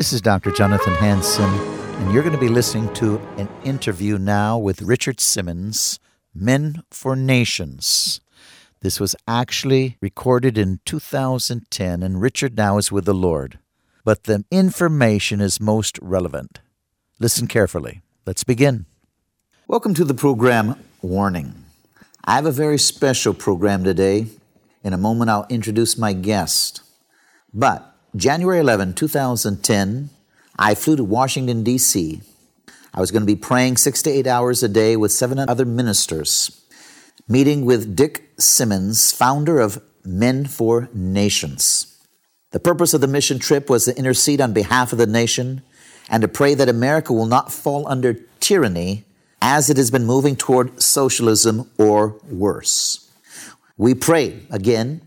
This is Dr. Jonathan Hanson, and you're going to be listening to an interview now with Richard Simmons, Men for Nations. This was actually recorded in 2010, and Richard now is with the Lord. But the information is most relevant. Listen carefully. Let's begin. Welcome to the program Warning. I have a very special program today. In a moment, I'll introduce my guest. But January 11, 2010, I flew to Washington, D.C. I was going to be praying six to eight hours a day with seven other ministers, meeting with Dick Simmons, founder of Men for Nations. The purpose of the mission trip was to intercede on behalf of the nation and to pray that America will not fall under tyranny as it has been moving toward socialism or worse. We prayed again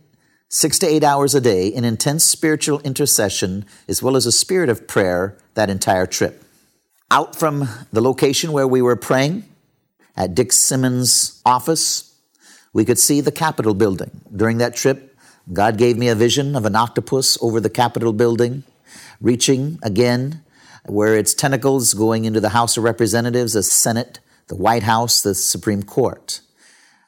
six to eight hours a day in intense spiritual intercession as well as a spirit of prayer that entire trip. Out from the location where we were praying at Dick Simmons' office, we could see the Capitol building. During that trip, God gave me a vision of an octopus over the Capitol building, reaching again where its tentacles going into the House of Representatives, the Senate, the White House, the Supreme Court.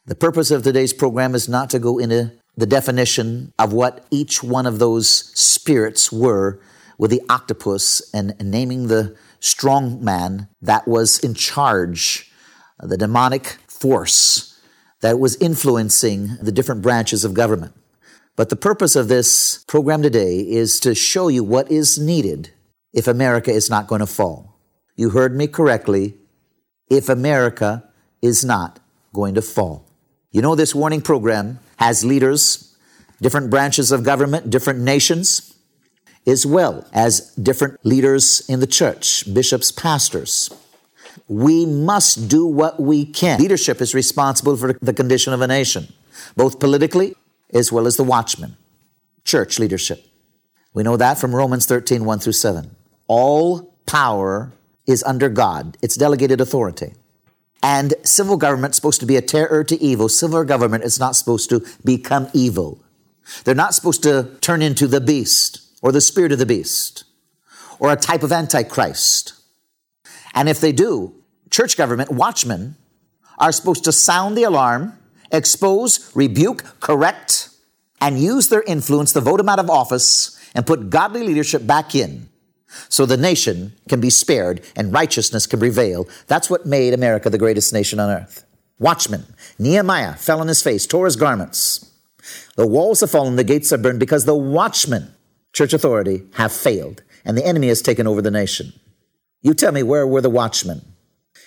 The purpose of today's program is not to go into the definition of what each one of those spirits were with the octopus and, naming the strong man that was in charge, uh, the demonic force that was influencing the different branches of government. But the purpose of this program today is to show you what is needed if America is not going to fall. You heard me correctly. If America is not going to fall. You know, this warning program has leaders, different branches of government, different nations, as well as different leaders in the church, bishops, pastors. We must do what we can. Leadership is responsible for the condition of a nation, both politically as well as the watchman, church leadership. We know that from Romans 13, 1 through 7. All power is under God, it's delegated authority. And civil government is supposed to be a terror to evil. Civil government is not supposed to become evil. They're not supposed to turn into the beast or the spirit of the beast or a type of antichrist. And if they do, church government, watchmen, are supposed to sound the alarm, expose, rebuke, correct, and use their influence to vote them out of office and put godly leadership back in so the nation can be spared and righteousness can prevail. That's what made America the greatest nation on earth. Watchman, Nehemiah fell on his face, tore his garments. The walls have fallen, the gates are burned because the watchmen, church authority, have failed and the enemy has taken over the nation. You tell me, where were the watchmen?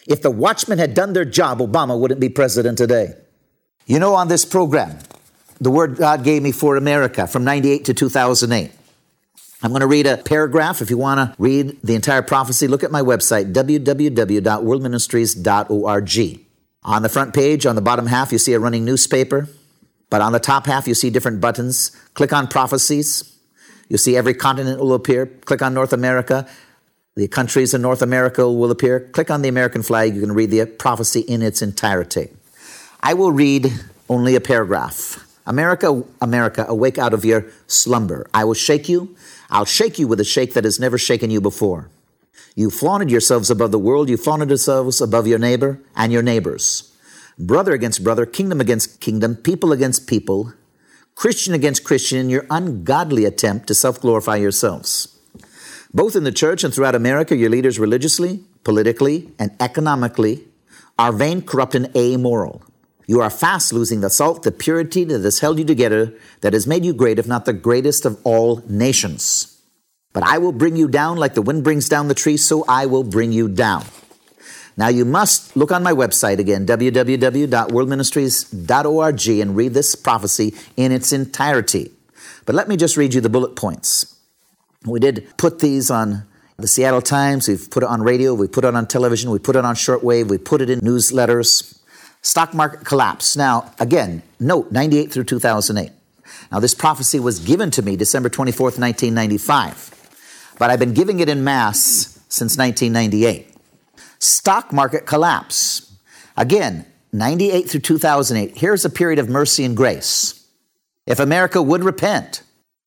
If the watchmen had done their job, Obama wouldn't be president today. You know, on this program, the word God gave me for America from 98 to 2008. I'm going to read a paragraph. If you want to read the entire prophecy, look at my website, www.worldministries.org. On the front page, on the bottom half, you see a running newspaper. But on the top half, you see different buttons. Click on prophecies. You'll see every continent will appear. Click on North America. The countries in North America will appear. Click on the American flag. You can read the prophecy in its entirety. I will read only a paragraph. America, America, awake out of your slumber. I will shake you I'll shake you with a shake that has never shaken you before. You flaunted yourselves above the world, you flaunted yourselves above your neighbor and your neighbors. Brother against brother, kingdom against kingdom, people against people, Christian against Christian in your ungodly attempt to self glorify yourselves. Both in the church and throughout America, your leaders religiously, politically, and economically are vain, corrupt, and amoral. You are fast losing the salt, the purity that has held you together, that has made you great, if not the greatest of all nations. But I will bring you down like the wind brings down the tree, so I will bring you down. Now you must look on my website again, www.worldministries.org, and read this prophecy in its entirety. But let me just read you the bullet points. We did put these on the Seattle Times, we've put it on radio, we put it on television, we put it on shortwave, we put it in newsletters. Stock market collapse. Now, again, note 98 through 2008. Now, this prophecy was given to me December 24th, 1995, but I've been giving it in mass since 1998. Stock market collapse. Again, 98 through 2008. Here's a period of mercy and grace. If America would repent,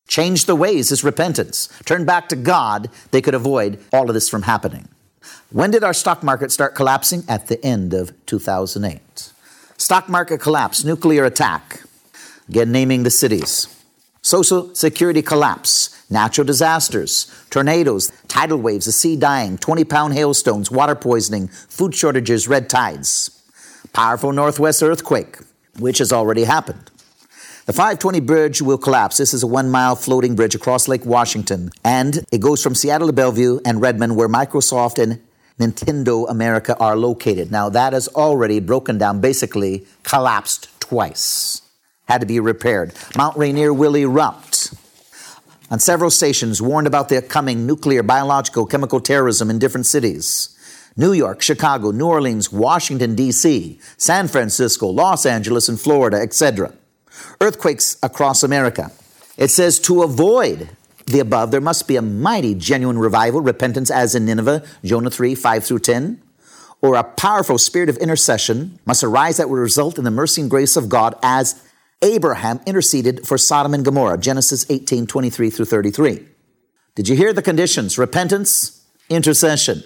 change their ways is repentance, turn back to God, they could avoid all of this from happening. When did our stock market start collapsing? At the end of 2008. Stock market collapse, nuclear attack. Again, naming the cities. Social security collapse, natural disasters, tornadoes, tidal waves, the sea dying, 20 pound hailstones, water poisoning, food shortages, red tides. Powerful northwest earthquake, which has already happened. The 520 bridge will collapse. This is a one mile floating bridge across Lake Washington, and it goes from Seattle to Bellevue and Redmond, where Microsoft and Nintendo America are located. Now, that has already broken down, basically collapsed twice. Had to be repaired. Mount Rainier will erupt. On several stations, warned about the coming nuclear, biological, chemical terrorism in different cities. New York, Chicago, New Orleans, Washington, D.C., San Francisco, Los Angeles, and Florida, etc. Earthquakes across America. It says to avoid the above, there must be a mighty, genuine revival, repentance as in Nineveh, Jonah 3, 5 through 10, or a powerful spirit of intercession must arise that will result in the mercy and grace of God as Abraham interceded for Sodom and Gomorrah, Genesis 18, 23 through 33. Did you hear the conditions? Repentance, intercession.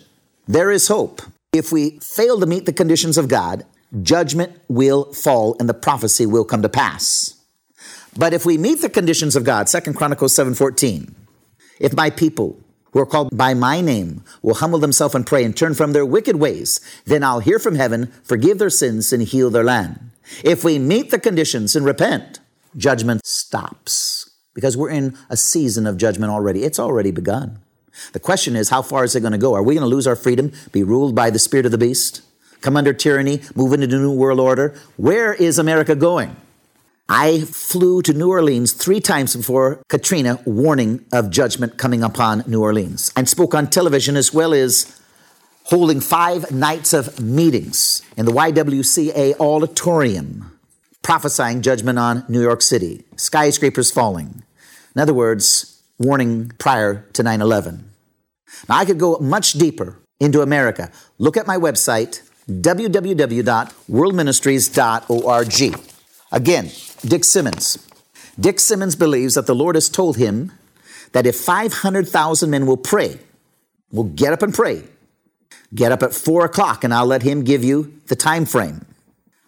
There is hope. If we fail to meet the conditions of God, judgment will fall and the prophecy will come to pass. But if we meet the conditions of God, Second Chronicles 7:14, if my people who are called by my name will humble themselves and pray and turn from their wicked ways, then I'll hear from heaven, forgive their sins and heal their land. If we meet the conditions and repent, judgment stops because we're in a season of judgment already. It's already begun. The question is, how far is it going to go? Are we going to lose our freedom, be ruled by the spirit of the beast, come under tyranny, move into the new world order? Where is America going? I flew to New Orleans three times before Katrina, warning of judgment coming upon New Orleans, and spoke on television as well as holding five nights of meetings in the YWCA auditorium, prophesying judgment on New York City, skyscrapers falling. In other words, warning prior to 9 11. Now, I could go much deeper into America. Look at my website, www.worldministries.org. Again, Dick Simmons. Dick Simmons believes that the Lord has told him that if 500,000 men will pray, will get up and pray, get up at four o'clock, and I'll let him give you the time frame.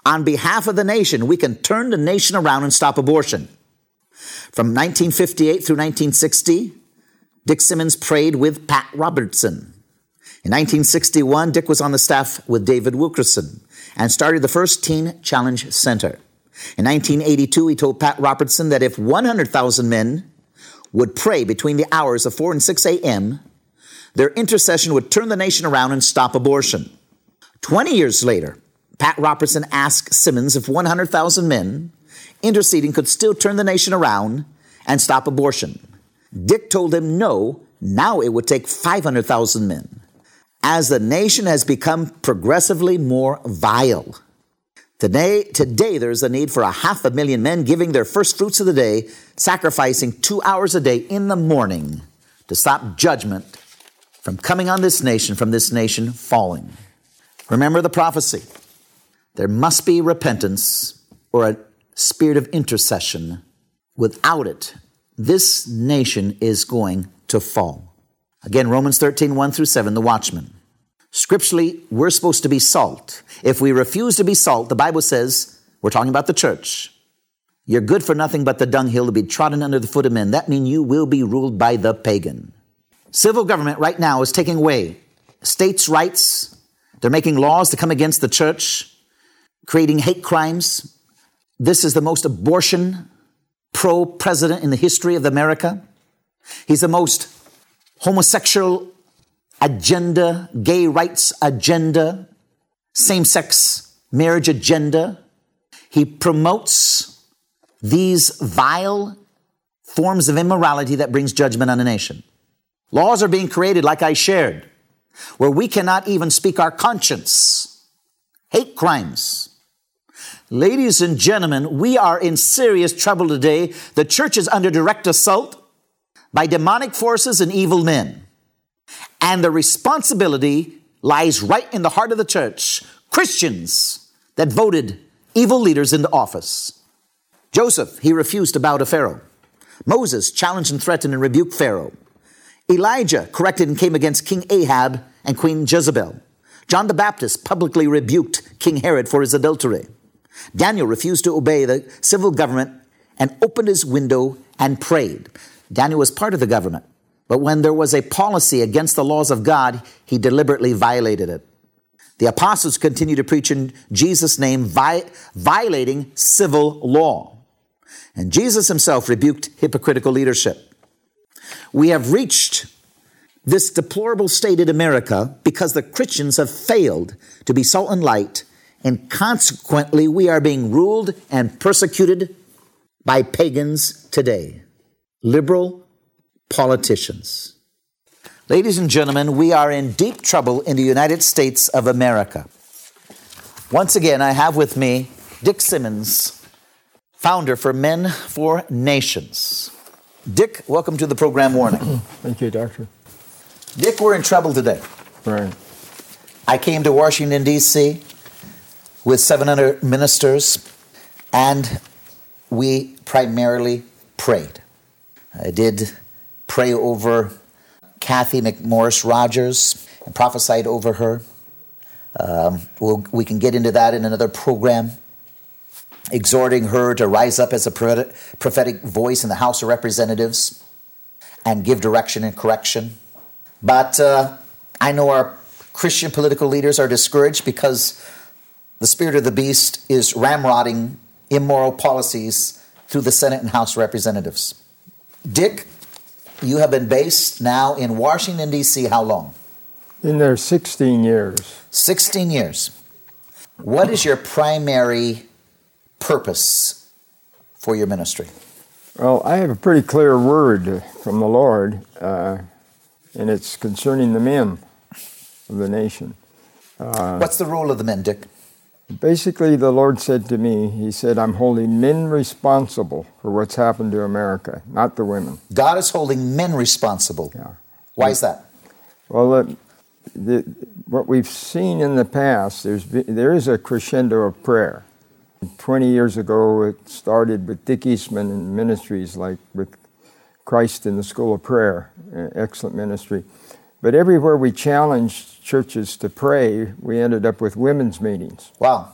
On behalf of the nation, we can turn the nation around and stop abortion. From 1958 through 1960, Dick Simmons prayed with Pat Robertson. In 1961, Dick was on the staff with David Wilkerson and started the first Teen Challenge Center. In 1982, he told Pat Robertson that if 100,000 men would pray between the hours of 4 and 6 a.m., their intercession would turn the nation around and stop abortion. 20 years later, Pat Robertson asked Simmons if 100,000 men interceding could still turn the nation around and stop abortion. Dick told him no, now it would take 500,000 men. As the nation has become progressively more vile, Today, today there's a need for a half a million men giving their first fruits of the day, sacrificing two hours a day in the morning to stop judgment from coming on this nation, from this nation falling. Remember the prophecy. There must be repentance or a spirit of intercession. Without it, this nation is going to fall. Again, Romans 13, 1 through 7, the watchman. Scripturally, we're supposed to be salt. If we refuse to be salt, the Bible says, we're talking about the church, you're good for nothing but the dunghill to be trodden under the foot of men. That means you will be ruled by the pagan. Civil government right now is taking away states' rights. They're making laws to come against the church, creating hate crimes. This is the most abortion pro president in the history of America. He's the most homosexual agenda, gay rights agenda, same sex marriage agenda. He promotes these vile forms of immorality that brings judgment on a nation. Laws are being created, like I shared, where we cannot even speak our conscience. Hate crimes. Ladies and gentlemen, we are in serious trouble today. The church is under direct assault by demonic forces and evil men. And the responsibility lies right in the heart of the church Christians that voted evil leaders into office. Joseph, he refused to bow to Pharaoh. Moses challenged and threatened and rebuked Pharaoh. Elijah corrected and came against King Ahab and Queen Jezebel. John the Baptist publicly rebuked King Herod for his adultery. Daniel refused to obey the civil government and opened his window and prayed. Daniel was part of the government, but when there was a policy against the laws of God, he deliberately violated it. The apostles continued to preach in Jesus' name, vi- violating civil law. And Jesus himself rebuked hypocritical leadership. We have reached this deplorable state in America because the Christians have failed to be salt and light, and consequently, we are being ruled and persecuted by pagans today, liberal politicians. Ladies and gentlemen, we are in deep trouble in the United States of America. Once again, I have with me Dick Simmons, founder for Men for Nations. Dick, welcome to the program warning. Thank you, Doctor. Dick, we're in trouble today. Right. I came to Washington, D.C. with 700 ministers, and we primarily prayed. I did pray over Cathy McMorris Rodgers and prophesied over her. Um, we'll, we can get into that in another program, exhorting her to rise up as a prophetic voice in the House of Representatives and give direction and correction. But uh, I know our Christian political leaders are discouraged because the spirit of the beast is ramrodding immoral policies through the Senate and House of Representatives. Dick, you have been based now in Washington, D.C. How long? In there 16 years. 16 years. What is your primary purpose for your ministry? Well, I have a pretty clear word from the Lord, uh, and it's concerning the men of the nation. Uh, What's the role of the men, Dick? Basically, the Lord said to me, He said, I'm holding men responsible for what's happened to America, not the women. God is holding men responsible. Yeah. Why is that? Well, the, the, what we've seen in the past, there's, there is a crescendo of prayer. 20 years ago, it started with Dick Eastman and ministries like with Christ in the School of Prayer, excellent ministry. But everywhere we challenged churches to pray, we ended up with women's meetings. Wow.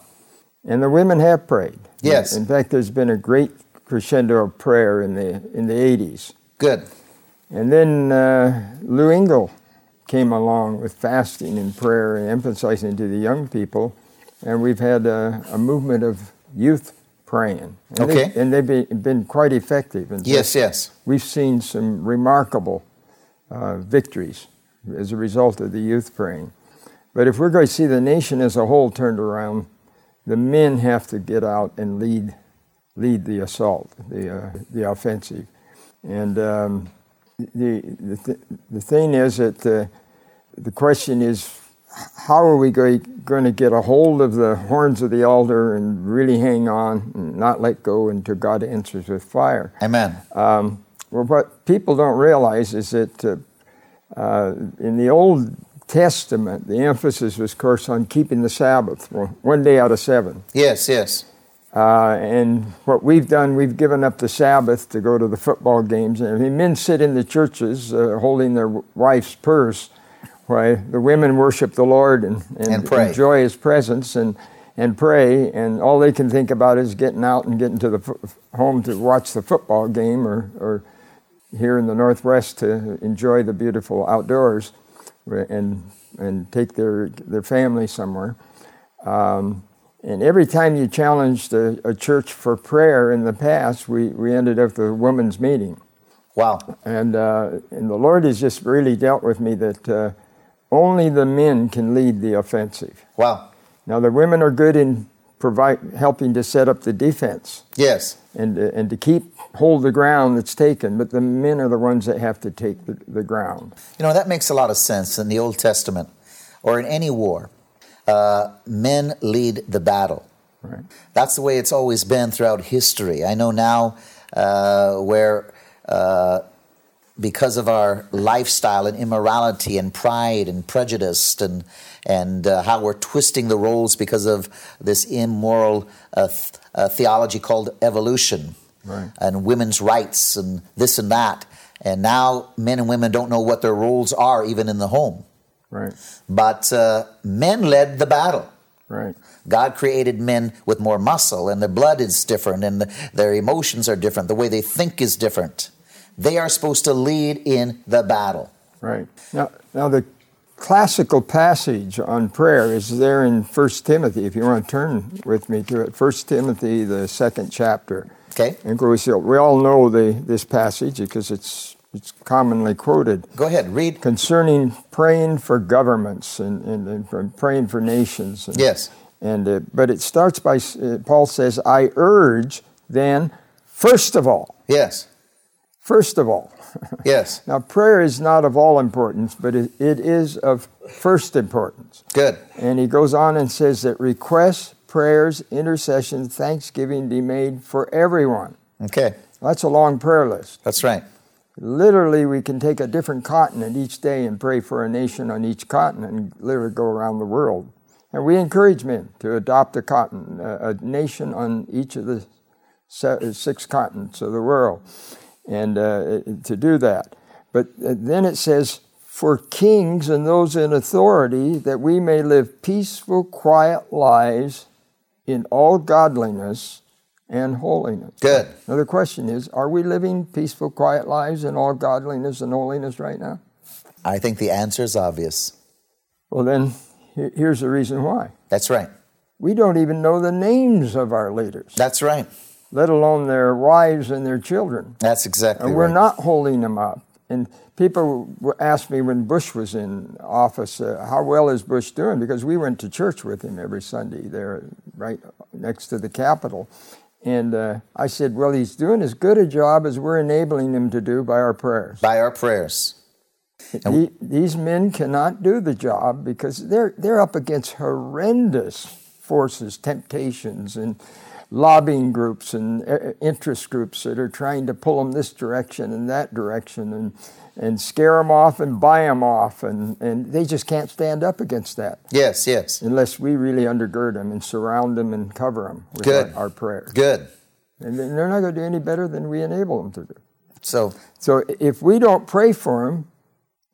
And the women have prayed. Yes. In fact, there's been a great crescendo of prayer in the, in the 80s. Good. And then uh, Lou Engle came along with fasting and prayer and emphasizing to the young people. And we've had a, a movement of youth praying. And okay. They, and they've been, been quite effective. In yes, yes. We've seen some remarkable uh, victories as a result of the youth praying. But if we're going to see the nation as a whole turned around, the men have to get out and lead, lead the assault, the, uh, the offensive. And um, the, the, th- the thing is that uh, the question is how are we going, going to get a hold of the horns of the altar and really hang on and not let go until God answers with fire? Amen. Um, well, what people don't realize is that uh, uh, in the Old Testament, the emphasis was, of course, on keeping the Sabbath, one day out of seven. Yes, yes. Uh, and what we've done, we've given up the Sabbath to go to the football games. And I mean, men sit in the churches uh, holding their wife's purse, while the women worship the Lord and, and, and enjoy His presence and, and pray. And all they can think about is getting out and getting to the f- home to watch the football game or, or here in the Northwest to enjoy the beautiful outdoors and, and take their, their family somewhere. Um, and every time you challenged a, a, church for prayer in the past, we, we ended up with a women's meeting. Wow. And, uh, and the Lord has just really dealt with me that uh, only the men can lead the offensive. Wow. Now, the women are good in provide, helping to set up the defense. Yes. And, uh, and to keep hold the ground that's taken, but the men are the ones that have to take the, the ground. You know, that makes a lot of sense in the Old Testament or in any war. Uh, men lead the battle. Right. That's the way it's always been throughout history. I know now uh, where, uh, because of our lifestyle and immorality and pride and prejudice and and uh, how we're twisting the roles because of this immoral uh, th- uh, theology called evolution Right. and women's rights and this and that. And now men and women don't know what their roles are, even in the home. Right. But uh, men led the battle. Right. God created men with more muscle, and their blood is different, and their emotions are different. The way they think is different. They are supposed to lead in the battle. Right. Now, now the classical passage on prayer is there in 1 Timothy. If you want to turn with me to it, 1 Timothy, the second chapter. Okay? And we all know the, this passage because it's, it's commonly quoted Go ahead, read. concerning praying for governments and, and, and praying for nations. And, Yes. And, uh, but it starts by, uh, Paul says, I urge then, first of all, Yes. First of all, Yes. Now, prayer is not of all importance, but it, it is of first importance. Good. And he goes on and says that requests, prayers, intercession, thanksgiving be made for everyone. Okay. That's a long prayer list. That's right. Literally, we can take a different continent each day and pray for a nation on each continent and literally go around the world. And we encourage men to adopt a continent, a, a nation on each of the six continents of the world, and uh, to do that. But uh, then it says, for kings and those in authority, that we may live peaceful, quiet lives in all godliness and holiness. Good. Now, the question is are we living peaceful, quiet lives in all godliness and holiness right now? I think the answer is obvious. Well, then, here's the reason why. That's right. We don't even know the names of our leaders, That's right. Let alone their wives and their children. That's exactly And we're right. not holding them up. And people asked me when Bush was in office, uh, how well is Bush doing? Because we went to church with him every Sunday there, right next to the Capitol. And uh, I said, well, he's doing as good a job as we're enabling him to do by our prayers. By our prayers. The- these men cannot do the job because they're, they're up against horrendous forces, temptations, and lobbying groups and uh, interest groups that are trying to pull them this direction and that direction and, and scare them off and buy them off. And, and they just can't stand up against that Yes, yes. unless we really undergird them and surround them and cover them with Good. our, our prayers. Good. And they're not going to do any better than we enable them to do. So, So if we don't pray for them,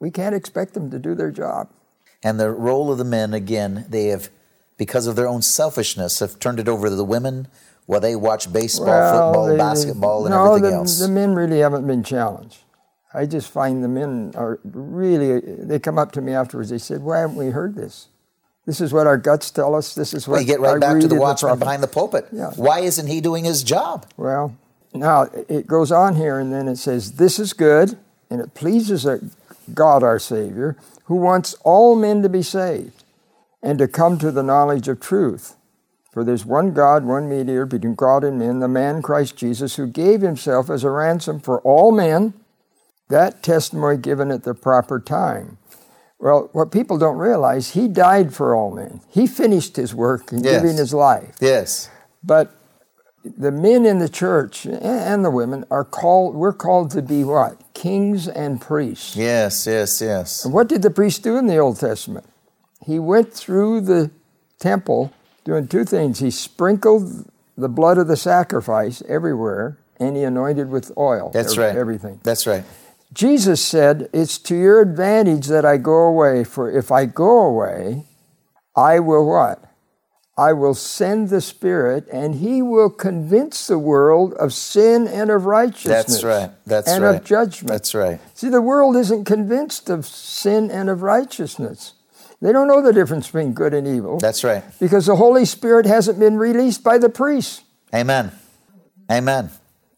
we can't expect them to do their job. and the role of the men, again, they have, because of their own selfishness, have turned it over to the women while they watch baseball, football, they- basketball, and no, everything the, else. The men really haven't been challenged. I just find the men are really, they come up to me afterwards, they said, Why haven't we heard this? This is what our guts tell us. This is what well, you get right I back to the watchman prophet." behind the pulpit. Yeah. Why isn't he doing his job? Well, now it goes on here and then it says, This is good and it pleases God our Savior, who wants all men to be saved and to come to the knowledge of truth. For there's one God, one mediator between God and men, the man Christ Jesus, who gave himself as a ransom for all men, that testimony given at the proper time. Well, what people don't realize, he died for all men. He finished his work in Yes. giving his life. Yes. But the men in the church and the women are called, we're called to be what? Kings and priests. Yes, yes, yes. And what did the priest do in the Old Testament? He went through the temple doing two things. He sprinkled the blood of the sacrifice everywhere, and he anointed with oil. That's right. Everything. That's right. Jesus said, It's to your advantage that I go away, for if I go away, I will what? I will send the Spirit, and He will convince the world of sin and of righteousness. That's right. That's right. and right. of judgment. That's right. See, the world isn't convinced of sin and of righteousness. They don't know the difference between good and evil That's right. because the Holy Spirit hasn't been released by the priests. Amen. Amen.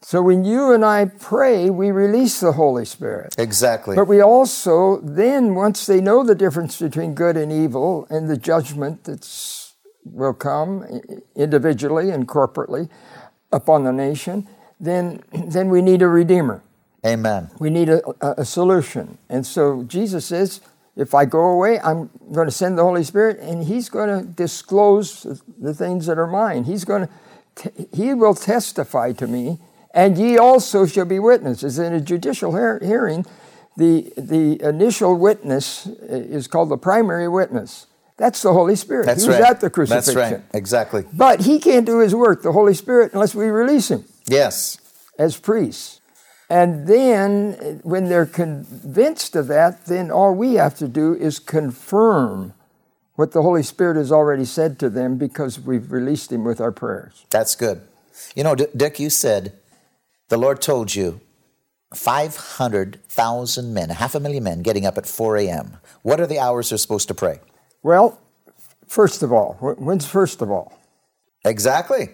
So when you and I pray, we release the Holy Spirit. Exactly. But we also then, once they know the difference between good and evil and the judgment that's will come individually and corporately upon the nation, then then we need a redeemer. Amen. We need a, a, solution. And so Jesus says, if I go away, I'm going to send the Holy Spirit, and He's going to disclose the things that are mine. He's going to, He will testify to me, and ye also shall be witnesses. In a judicial hear- hearing, the the initial witness uh, is called the primary witness. That's the Holy Spirit. That's he was right. at the crucifixion. That's right. Exactly. But He can't do His work, the Holy Spirit, unless we release Him. Yes. as priests. And then, when they're convinced of that, then all we have to do is confirm what the Holy Spirit has already said to them because we've released Him with our prayers. That's good. You know, Dick, you said the Lord told you 500,000 men, half a million men getting up at 4 a.m. What are the hours they're supposed to pray? Well, first of all, when's first of all? Exactly.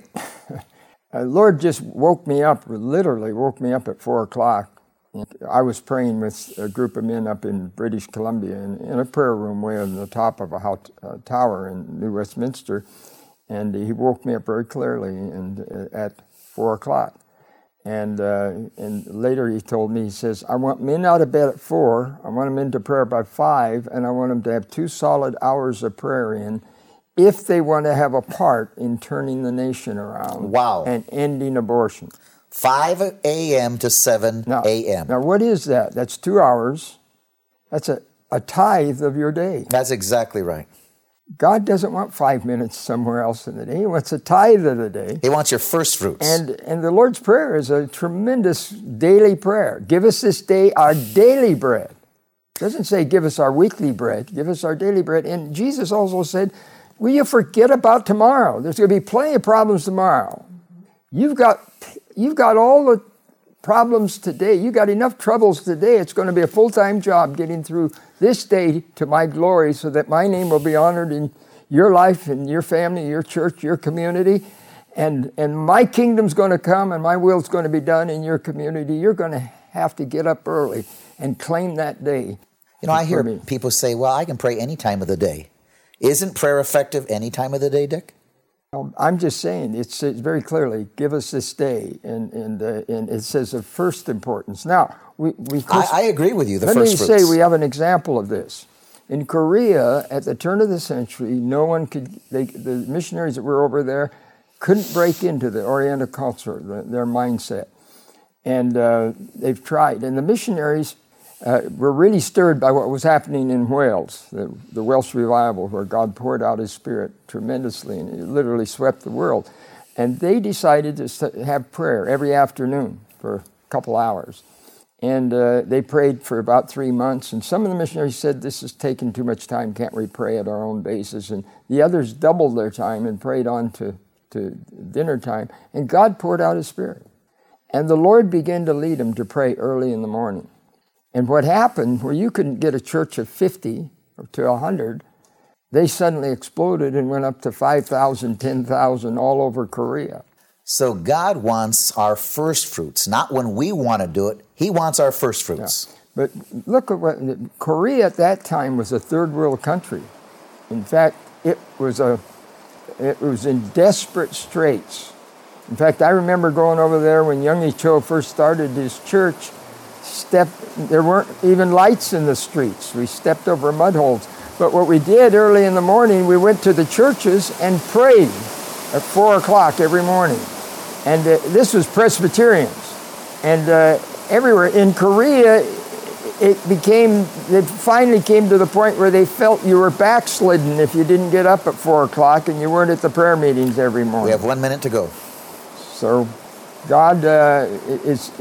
Uh, Lord just woke me up, literally woke me up at 4 o'clock. I was praying with a group of men up in British Columbia in, in a prayer room way on the top of a house, uh, tower in New Westminster. And he woke me up very clearly and, uh, at 4 o'clock. And, uh, and later he told me, he says, I want men out of bed at four, I want them into prayer by five, and I want them to have two solid hours of prayer in if they want to have a part in turning the nation around wow. and ending abortion. 5 a.m. to 7 a.m. Now, what is that? That's two hours. That's a, a tithe of your day. That's exactly right. God doesn't want five minutes somewhere else in the day. He wants a tithe of the day. He wants your first fruits. And, and the Lord's Prayer is a tremendous daily prayer. Give us this day our daily bread. It doesn't say give us our weekly bread, give us our daily bread. And Jesus also said, Will you forget about tomorrow? There's going to be plenty of problems tomorrow. You've got, you've got all the problems today. You've got enough troubles today. It's going to be a full time job getting through this day to my glory so that my name will be honored in your life and your family, your church, your community. And, and my kingdom's going to come and my will's going to be done in your community. You're going to have to get up early and claim that day. You know, I hear me. people say, well, I can pray any time of the day. Isn't prayer effective any time of the day, Dick? Um, I'm just saying, it says very clearly, give us this day, and, and, uh, and it says of first importance. Now, we, we I, I, agree with you. let me fruits. say we have an example of this. In Korea, at the turn of the century, no one could, they, the missionaries that were over there couldn't break into the Oriental culture, the, their mindset. And uh, they've tried. And the missionaries uh, were really stirred by what was happening in Wales, the, the, Welsh revival, where God poured out His Spirit tremendously and it literally swept the world. And they decided to have prayer every afternoon for a couple hours. And uh, they prayed for about three months. And some of the missionaries said, This is taking too much time, can't we pray at our own basis? And the others doubled their time and prayed on to, to dinner time. And God poured out His Spirit. And the Lord began to lead them to pray early in the morning. And what happened, where you couldn't get a church of 50 or to 100, they suddenly exploded and went up to 5,000, 10,000 all over Korea. So God wants our first fruits, not when we want to do it. He wants our first fruits. Yeah. But look at what Korea at that time was a third world country. In fact, it was a it was in desperate straits. In fact, I remember going over there when Young Cho first started his church stepped, there weren't even lights in the streets. We stepped over mud holes. But what we did early in the morning, we went to the churches and prayed at 4 o'clock every morning. And uh, this was Presbyterians. And uh, everywhere in Korea, it became, it finally came to the point where they felt you were backslidden if you didn't get up at 4 o'clock and you weren't at the prayer meetings every morning. We have one minute to go. So God uh, is,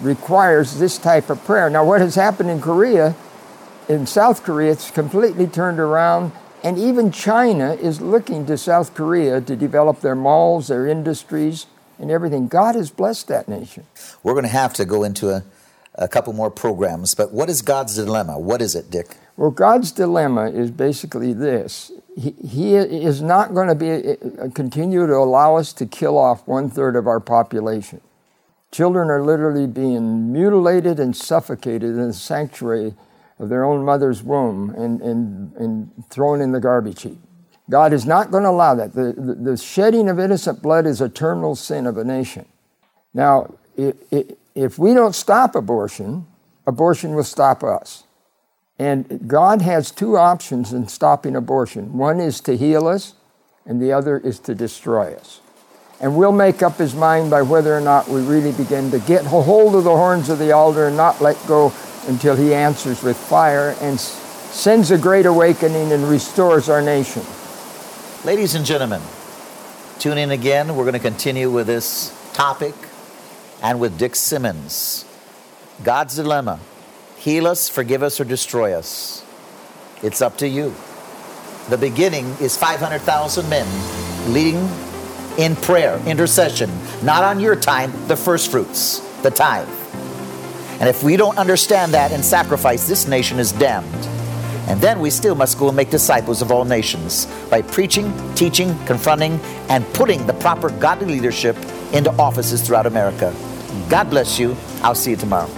requires this type of prayer. Now, what has happened in Korea, in South Korea, it's completely turned around, and even China is looking to South Korea to develop their malls, their industries, and everything. God has blessed that nation. We're going to have to go into a, a couple more programs, but what is God's dilemma? What is it, Dick? Well, God's dilemma is basically this he, he is not going to be uh, continue to allow us to kill off one third of our population. Children are literally being mutilated and suffocated in the sanctuary of their own mother's womb and, and, and thrown in the garbage heap. God is not going to allow that. The, the, the shedding of innocent blood is a terminal sin of a nation. Now, if, if we don't stop abortion, abortion will stop us. And God has two options in stopping abortion one is to heal us, and the other is to destroy us. And we'll make up his mind by whether or not we really begin to get hold of the horns of the altar and not let go until he answers with fire and sends a great awakening and restores our nation. Ladies and gentlemen, tune in again. We're going to continue with this topic and with Dick Simmons. God's Dilemma Heal us, forgive us, or destroy us. It's up to you. The beginning is 500,000 men leading in prayer, intercession, not on your time, the first fruits, the tithe. And if we don't understand that and sacrifice, this nation is damned. And then we still must go and make disciples of all nations by preaching, teaching, confronting, and putting the proper godly leadership into offices throughout America. God bless you. I'll see you tomorrow.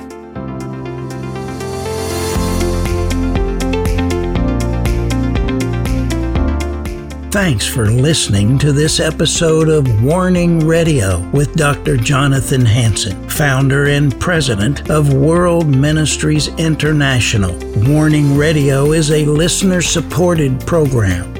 Thanks for listening to this episode of Warning Radio with Dr. Jonathan Hanson, founder and president of World Ministries International. Warning Radio is a listener supported program.